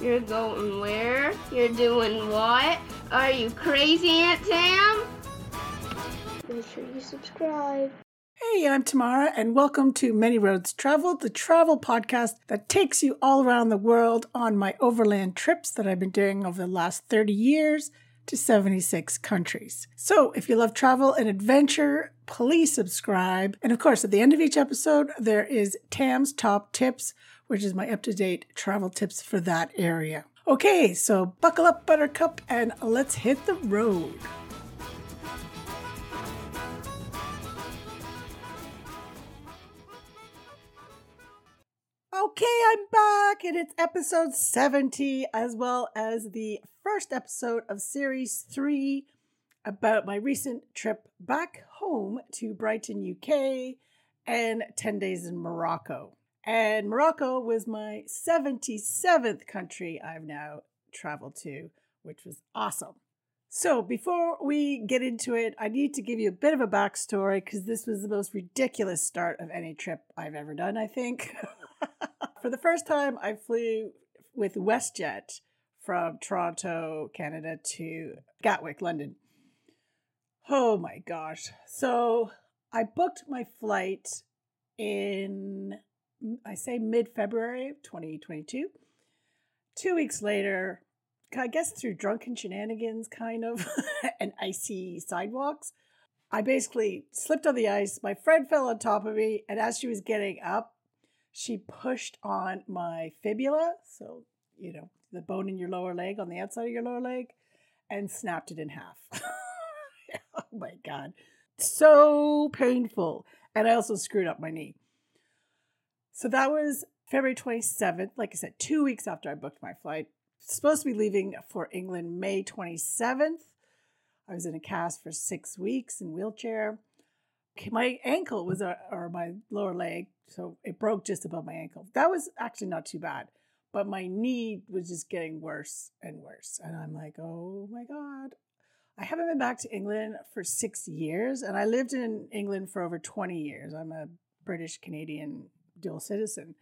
You're going where? You're doing what? Are you crazy, Aunt Tam? Make sure you subscribe. Hey, I'm Tamara, and welcome to Many Roads Traveled, the travel podcast that takes you all around the world on my overland trips that I've been doing over the last 30 years to 76 countries. So, if you love travel and adventure, please subscribe. And of course, at the end of each episode, there is Tam's Top Tips, which is my up to date travel tips for that area. Okay, so buckle up, Buttercup, and let's hit the road. Okay, I'm back, and it's episode 70, as well as the first episode of series three about my recent trip back home to Brighton, UK, and 10 days in Morocco. And Morocco was my 77th country I've now traveled to, which was awesome. So, before we get into it, I need to give you a bit of a backstory because this was the most ridiculous start of any trip I've ever done, I think. For the first time, I flew with WestJet from Toronto, Canada to Gatwick, London. Oh my gosh. So I booked my flight in, I say mid February 2022. Two weeks later, I guess through drunken shenanigans, kind of, and icy sidewalks, I basically slipped on the ice. My friend fell on top of me, and as she was getting up, she pushed on my fibula, so you know the bone in your lower leg on the outside of your lower leg, and snapped it in half. oh my god, so painful, and I also screwed up my knee. So that was February 27th. Like I said, two weeks after I booked my flight. Supposed to be leaving for England May 27th. I was in a cast for six weeks in wheelchair. My ankle was, uh, or my lower leg so it broke just above my ankle. That was actually not too bad, but my knee was just getting worse and worse. And I'm like, oh my God. I haven't been back to England for six years, and I lived in England for over 20 years. I'm a British Canadian dual citizen.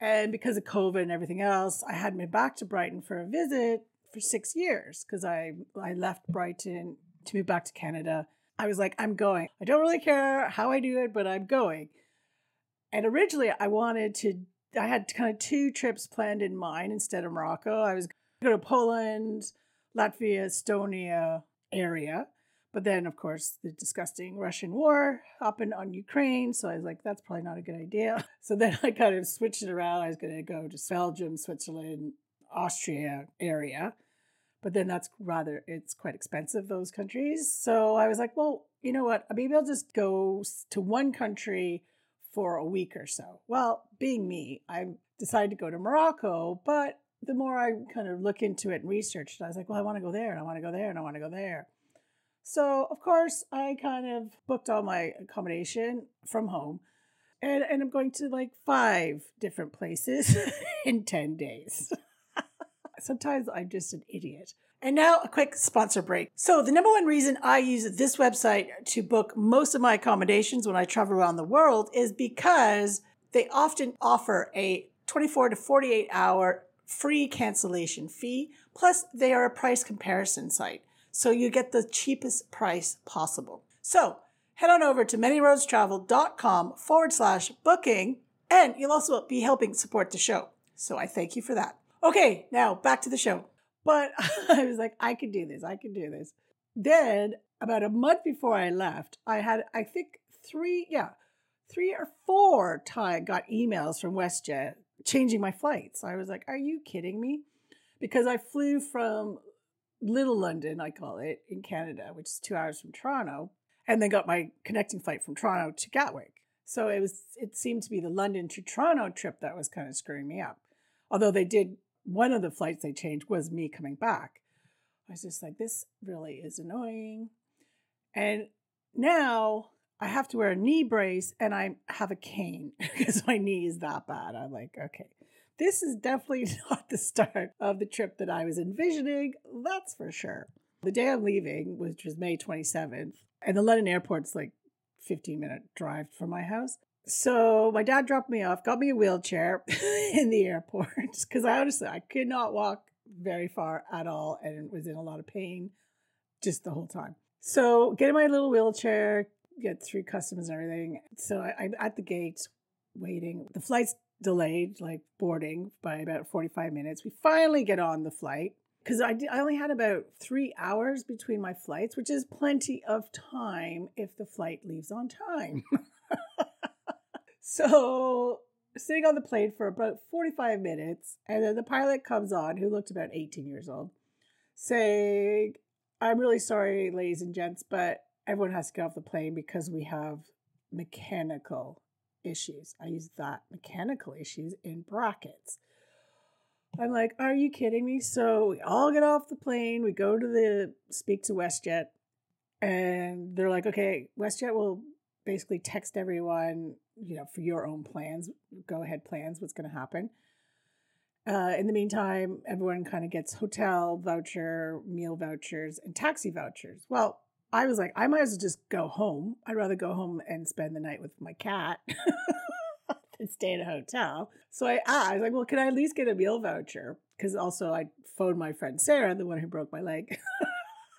And because of COVID and everything else, I hadn't been back to Brighton for a visit for six years because I, I left Brighton to move back to Canada. I was like, I'm going. I don't really care how I do it, but I'm going. And originally, I wanted to, I had kind of two trips planned in mind instead of Morocco. I was going to Poland, Latvia, Estonia area. But then, of course, the disgusting Russian war happened on Ukraine. So I was like, that's probably not a good idea. So then I kind of switched it around. I was going to go to Belgium, Switzerland, Austria area. But then that's rather, it's quite expensive, those countries. So I was like, well, you know what? Maybe I'll just go to one country for a week or so. Well, being me, I decided to go to Morocco, but the more I kind of look into it and researched, I was like, well, I want to go there and I want to go there and I want to go there. So, of course, I kind of booked all my accommodation from home and, and I'm going to like five different places in 10 days. Sometimes I'm just an idiot. And now a quick sponsor break. So, the number one reason I use this website to book most of my accommodations when I travel around the world is because they often offer a 24 to 48 hour free cancellation fee. Plus, they are a price comparison site. So, you get the cheapest price possible. So, head on over to manyroadstravel.com forward slash booking, and you'll also be helping support the show. So, I thank you for that. Okay, now back to the show. But I was like, I can do this. I can do this. Then, about a month before I left, I had, I think, three, yeah, three or four time got emails from WestJet changing my flights. I was like, are you kidding me? Because I flew from Little London, I call it, in Canada, which is two hours from Toronto, and then got my connecting flight from Toronto to Gatwick. So it was it seemed to be the London to Toronto trip that was kind of screwing me up. Although they did one of the flights they changed was me coming back. I was just like, this really is annoying. And now I have to wear a knee brace and I have a cane because my knee is that bad. I'm like, okay, this is definitely not the start of the trip that I was envisioning. That's for sure. The day I'm leaving, which was May 27th, and the London airport's like 15 minute drive from my house. So my dad dropped me off, got me a wheelchair in the airport because I honestly I could not walk very far at all and was in a lot of pain just the whole time. So get in my little wheelchair, get through customs and everything. So I, I'm at the gate waiting. The flight's delayed, like boarding by about 45 minutes. We finally get on the flight because I, I only had about three hours between my flights, which is plenty of time if the flight leaves on time. so sitting on the plane for about 45 minutes, and then the pilot comes on, who looked about 18 years old, saying, I'm really sorry, ladies and gents, but everyone has to get off the plane because we have mechanical issues. I use that mechanical issues in brackets. I'm like, are you kidding me? So we all get off the plane, we go to the speak to WestJet, and they're like, okay, WestJet will basically text everyone, you know, for your own plans, go ahead plans, what's going to happen. Uh, in the meantime, everyone kind of gets hotel voucher, meal vouchers, and taxi vouchers. Well, I was like, I might as well just go home. I'd rather go home and spend the night with my cat than stay in a hotel. So I asked, I was like, well, can I at least get a meal voucher? Because also I phoned my friend Sarah, the one who broke my leg,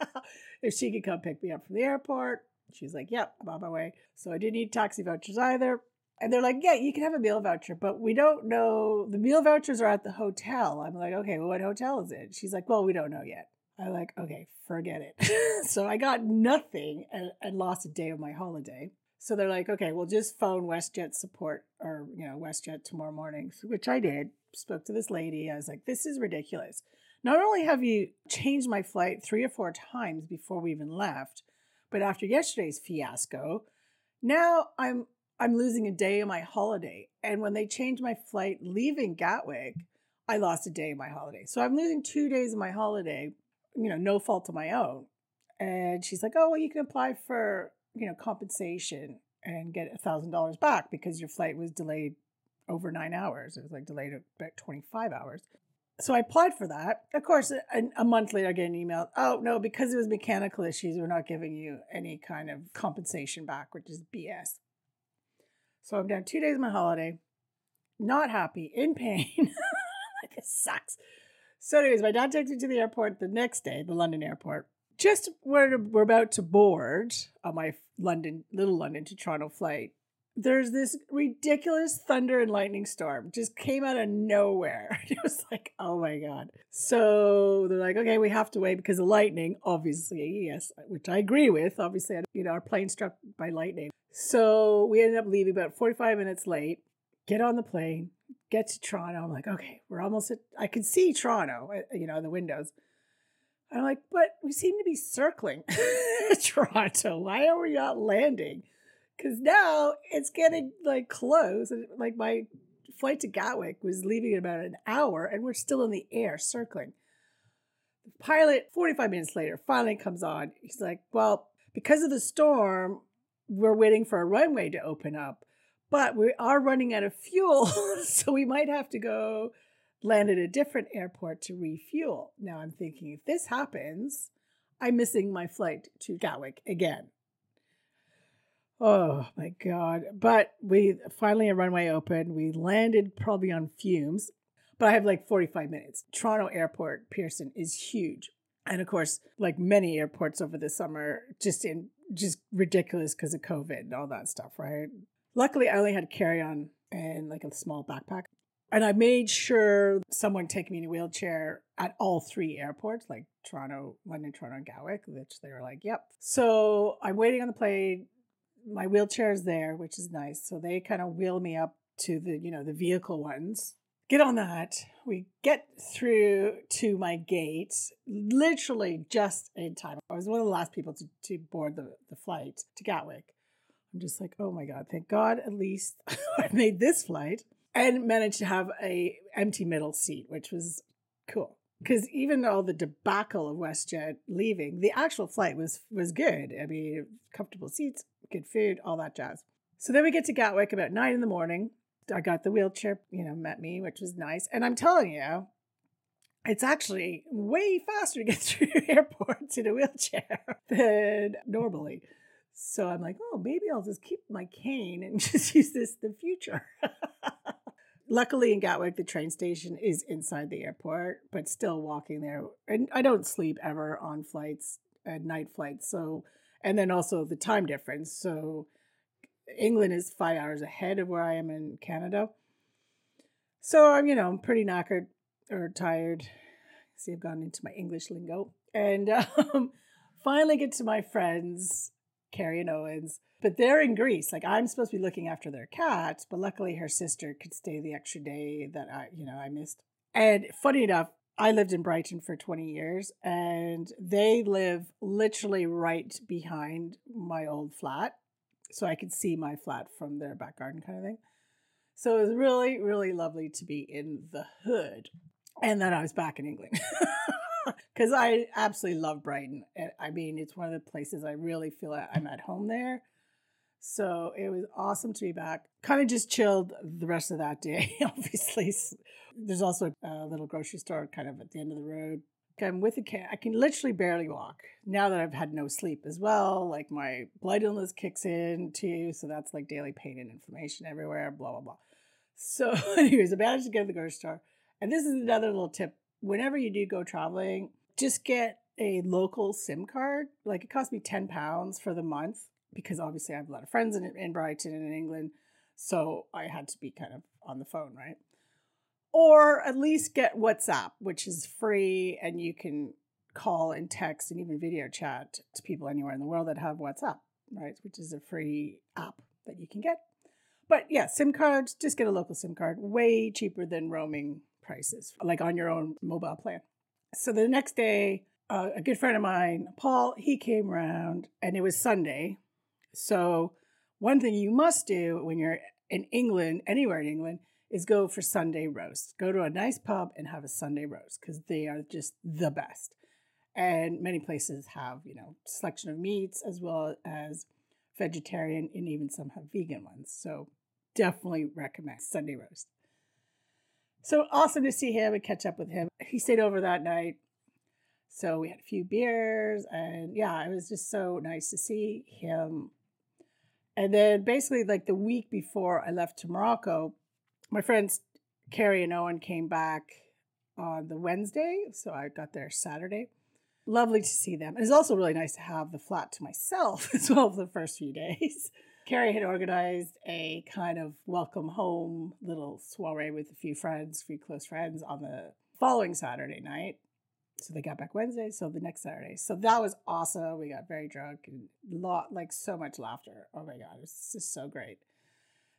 if she could come pick me up from the airport. She's like, yep, I'm on my way. So I didn't need taxi vouchers either. And they're like, yeah, you can have a meal voucher, but we don't know. The meal vouchers are at the hotel. I'm like, okay, well, what hotel is it? She's like, well, we don't know yet. I like, okay, forget it. so I got nothing and, and lost a day of my holiday. So they're like, okay, we'll just phone WestJet support or, you know, WestJet tomorrow morning, which I did. Spoke to this lady. I was like, this is ridiculous. Not only have you changed my flight three or four times before we even left, but after yesterday's fiasco, now I'm I'm losing a day of my holiday. And when they changed my flight leaving Gatwick, I lost a day of my holiday. So I'm losing two days of my holiday you know, no fault of my own. And she's like, oh, well, you can apply for, you know, compensation and get a thousand dollars back because your flight was delayed over nine hours. It was like delayed about 25 hours. So I applied for that. Of course, a, a month later, I get an email. Oh, no, because it was mechanical issues, we're not giving you any kind of compensation back, which is BS. So I'm down two days of my holiday, not happy, in pain. this sucks. So, anyways, my dad takes me to the airport the next day, the London airport. Just where we're about to board on my London, little London to Toronto flight, there's this ridiculous thunder and lightning storm just came out of nowhere. It was like, oh my God. So they're like, okay, we have to wait because of lightning, obviously, yes, which I agree with. Obviously, you know, our plane struck by lightning. So we ended up leaving about 45 minutes late, get on the plane, get to Toronto. I'm like, okay, we're almost at, I can see Toronto, uh, you know, the windows. I'm like, but we seem to be circling Toronto. Why are we not landing? Because now it's getting like close. Like my flight to Gatwick was leaving in about an hour and we're still in the air circling. The pilot, 45 minutes later, finally comes on. He's like, well, because of the storm, we're waiting for a runway to open up but we are running out of fuel, so we might have to go land at a different airport to refuel. Now I'm thinking if this happens, I'm missing my flight to Gatwick again. Oh my God. But we finally a runway open. We landed probably on fumes, but I have like 45 minutes. Toronto Airport, Pearson, is huge. And of course, like many airports over the summer, just in just ridiculous because of COVID and all that stuff, right? Luckily, I only had a carry on and like a small backpack. And I made sure someone take me in a wheelchair at all three airports, like Toronto, London, Toronto, and Gatwick, which they were like, yep. So I'm waiting on the plane. My wheelchair is there, which is nice. So they kind of wheel me up to the, you know, the vehicle ones. Get on that. We get through to my gate literally just in time. I was one of the last people to, to board the, the flight to Gatwick. I'm just like, oh my God, thank God at least I made this flight and managed to have a empty middle seat, which was cool. Because even all the debacle of WestJet leaving, the actual flight was was good. I mean, comfortable seats, good food, all that jazz. So then we get to Gatwick about nine in the morning. I got the wheelchair, you know, met me, which was nice. And I'm telling you, it's actually way faster to get through airports in a wheelchair than normally. So I'm like, oh, maybe I'll just keep my cane and just use this in the future. Luckily, in Gatwick, the train station is inside the airport, but still walking there. And I don't sleep ever on flights, at night flights. So, and then also the time difference. So, England is five hours ahead of where I am in Canada. So I'm, you know, I'm pretty knackered or tired. See, I've gone into my English lingo. And um, finally get to my friends, Carrie and Owens. But they're in Greece. Like I'm supposed to be looking after their cats, but luckily her sister could stay the extra day that I, you know, I missed. And funny enough, I lived in Brighton for 20 years and they live literally right behind my old flat. So I could see my flat from their back garden kind of thing. So it was really, really lovely to be in the hood. And then I was back in England. Because I absolutely love Brighton. I mean, it's one of the places I really feel like I'm at home there. So it was awesome to be back. Kind of just chilled the rest of that day, obviously. There's also a little grocery store kind of at the end of the road. I'm with a cat. I can literally barely walk now that I've had no sleep as well. Like my blood illness kicks in too. So that's like daily pain and inflammation everywhere, blah, blah, blah. So, anyways, I managed to get to the grocery store. And this is another little tip. Whenever you do go traveling, just get a local SIM card. Like it cost me 10 pounds for the month because obviously I have a lot of friends in, in Brighton and in England. So I had to be kind of on the phone, right? Or at least get WhatsApp, which is free and you can call and text and even video chat to people anywhere in the world that have WhatsApp, right? Which is a free app that you can get. But yeah, SIM cards, just get a local SIM card, way cheaper than roaming prices, like on your own mobile plan. So the next day, uh, a good friend of mine, Paul, he came around and it was Sunday. So one thing you must do when you're in England, anywhere in England, is go for Sunday roast. Go to a nice pub and have a Sunday roast because they are just the best. And many places have, you know, selection of meats as well as vegetarian and even some have vegan ones. So definitely recommend Sunday roast. So awesome to see him and catch up with him. He stayed over that night. So we had a few beers and yeah, it was just so nice to see him. And then basically like the week before I left to Morocco, my friends Carrie and Owen came back on the Wednesday. So I got there Saturday. Lovely to see them. And it's also really nice to have the flat to myself as well for the first few days. Carrie had organized a kind of welcome home little soiree with a few friends, a few close friends on the following Saturday night. So they got back Wednesday, so the next Saturday. So that was awesome. We got very drunk and lot like so much laughter. Oh my god, it was just so great.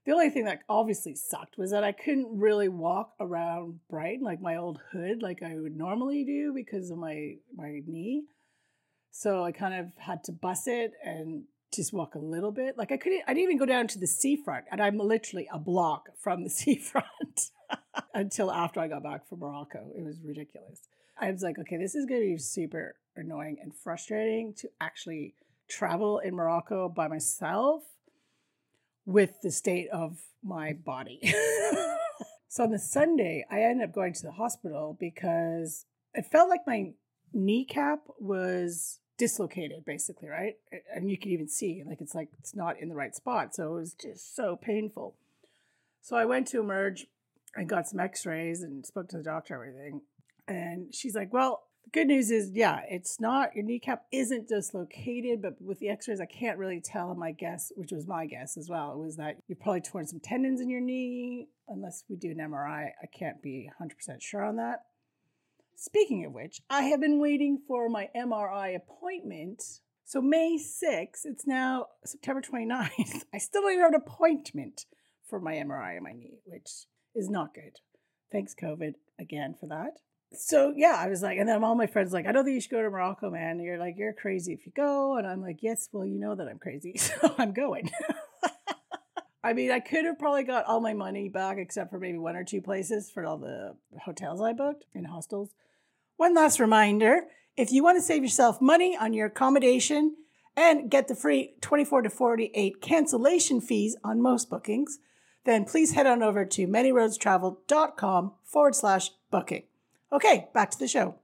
The only thing that obviously sucked was that I couldn't really walk around Brighton like my old hood like I would normally do because of my my knee. So I kind of had to bus it and just walk a little bit. Like I couldn't I didn't even go down to the seafront and I'm literally a block from the seafront until after I got back from Morocco. It was ridiculous. I was like, okay, this is going to be super annoying and frustrating to actually travel in Morocco by myself with the state of my body. so on the Sunday, I ended up going to the hospital because it felt like my kneecap was dislocated, basically, right? And you can even see, like, it's like it's not in the right spot. So it was just so painful. So I went to Emerge and got some x rays and spoke to the doctor, everything. And she's like, well, the good news is, yeah, it's not, your kneecap isn't dislocated, but with the x rays, I can't really tell. My guess, which was my guess as well, was that you probably torn some tendons in your knee. Unless we do an MRI, I can't be 100% sure on that. Speaking of which, I have been waiting for my MRI appointment. So, May 6th, it's now September 29th. I still don't have an appointment for my MRI on my knee, which is not good. Thanks, COVID, again for that so yeah, I was like, and then all my friends like, I don't think you should go to Morocco, man. And you're like, you're crazy if you go, and I'm like, yes, well, you know that I'm crazy, so I'm going. I mean, I could have probably got all my money back except for maybe one or two places for all the hotels I booked and hostels. One last reminder if you want to save yourself money on your accommodation and get the free 24 to 48 cancellation fees on most bookings, then please head on over to manyroadstravel.com forward slash booking. Okay, back to the show.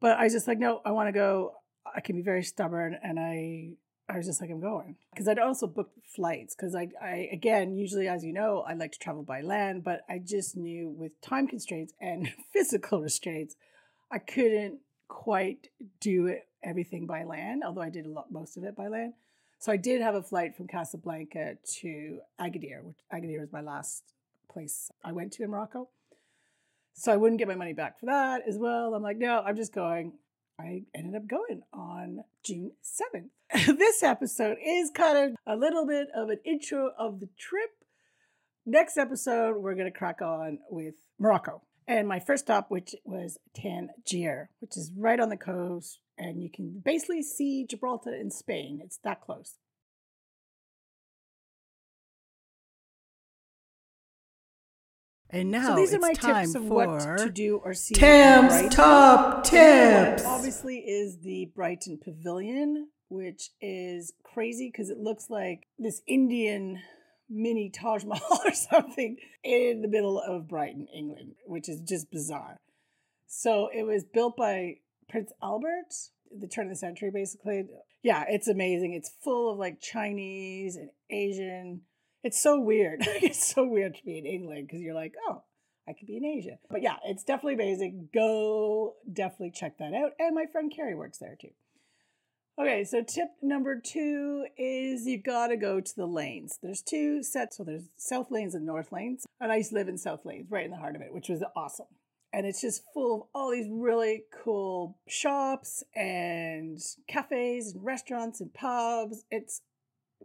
But I was just like, no, I want to go. I can be very stubborn, and I I was just like, I'm going. Because I'd also booked flights. Because I, I, again, usually, as you know, I like to travel by land, but I just knew with time constraints and physical restraints, I couldn't quite do it, everything by land, although I did a lot, most of it by land. So I did have a flight from Casablanca to Agadir, which Agadir was my last place I went to in Morocco. So I wouldn't get my money back for that as well. I'm like, no, I'm just going. I ended up going on June 7th. this episode is kind of a little bit of an intro of the trip. Next episode, we're going to crack on with Morocco. And my first stop, which was Tangier, which is right on the coast, and you can basically see Gibraltar in Spain. It's that close. And now so these are it's my time tips of for what to do or see. Tam's Brighton. top tips. Obviously, is the Brighton Pavilion, which is crazy because it looks like this Indian mini Taj Mahal or something in the middle of Brighton, England, which is just bizarre. So it was built by Prince Albert, the turn of the century, basically. Yeah, it's amazing. It's full of like Chinese and Asian. It's so weird. it's so weird to be in England because you're like, oh, I could be in Asia. But yeah, it's definitely amazing. Go definitely check that out. And my friend Carrie works there too. Okay, so tip number two is you gotta go to the lanes. There's two sets, so there's south lanes and north lanes. And I used to live in south lanes, right in the heart of it, which was awesome. And it's just full of all these really cool shops and cafes and restaurants and pubs. It's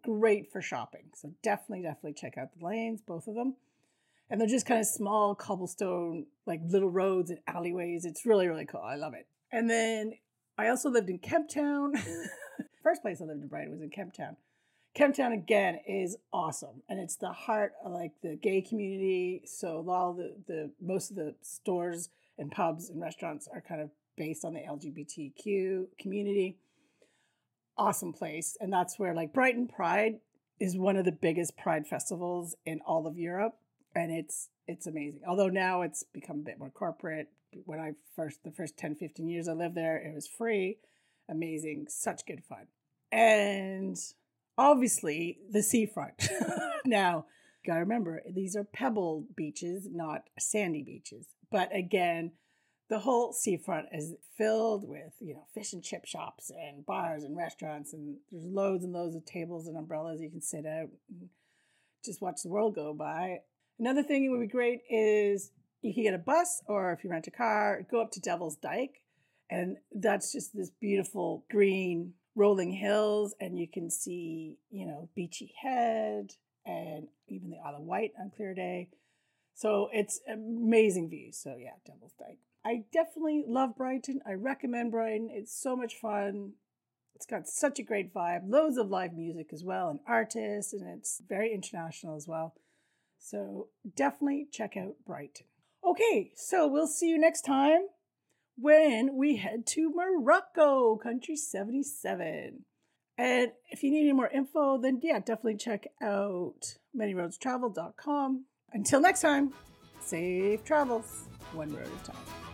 great for shopping. So definitely, definitely check out the lanes, both of them. And they're just kind of small cobblestone, like little roads and alleyways. It's really, really cool. I love it. And then I also lived in Kemptown. First place I lived in Brighton was in Kemptown. Kemptown again is awesome, and it's the heart of like the gay community. So all the the most of the stores and pubs and restaurants are kind of based on the LGBTQ community. Awesome place, and that's where like Brighton Pride is one of the biggest pride festivals in all of Europe, and it's it's amazing. Although now it's become a bit more corporate. When I first the first 10, 15 years I lived there, it was free. Amazing, such good fun. And obviously the seafront. now, gotta remember, these are pebble beaches, not sandy beaches. But again, the whole seafront is filled with, you know, fish and chip shops and bars and restaurants, and there's loads and loads of tables and umbrellas you can sit out and just watch the world go by. Another thing that would be great is you can get a bus or if you rent a car, go up to Devil's Dyke. And that's just this beautiful green rolling hills, and you can see, you know, Beachy Head and even the Isle of Wight on clear day. So it's amazing views. So yeah, Devil's Dyke. I definitely love Brighton. I recommend Brighton. It's so much fun. It's got such a great vibe. Loads of live music as well, and artists, and it's very international as well. So definitely check out Brighton. Okay, so we'll see you next time when we head to Morocco, country 77. And if you need any more info, then yeah, definitely check out manyroadstravel.com. Until next time, safe travels, one road at a time.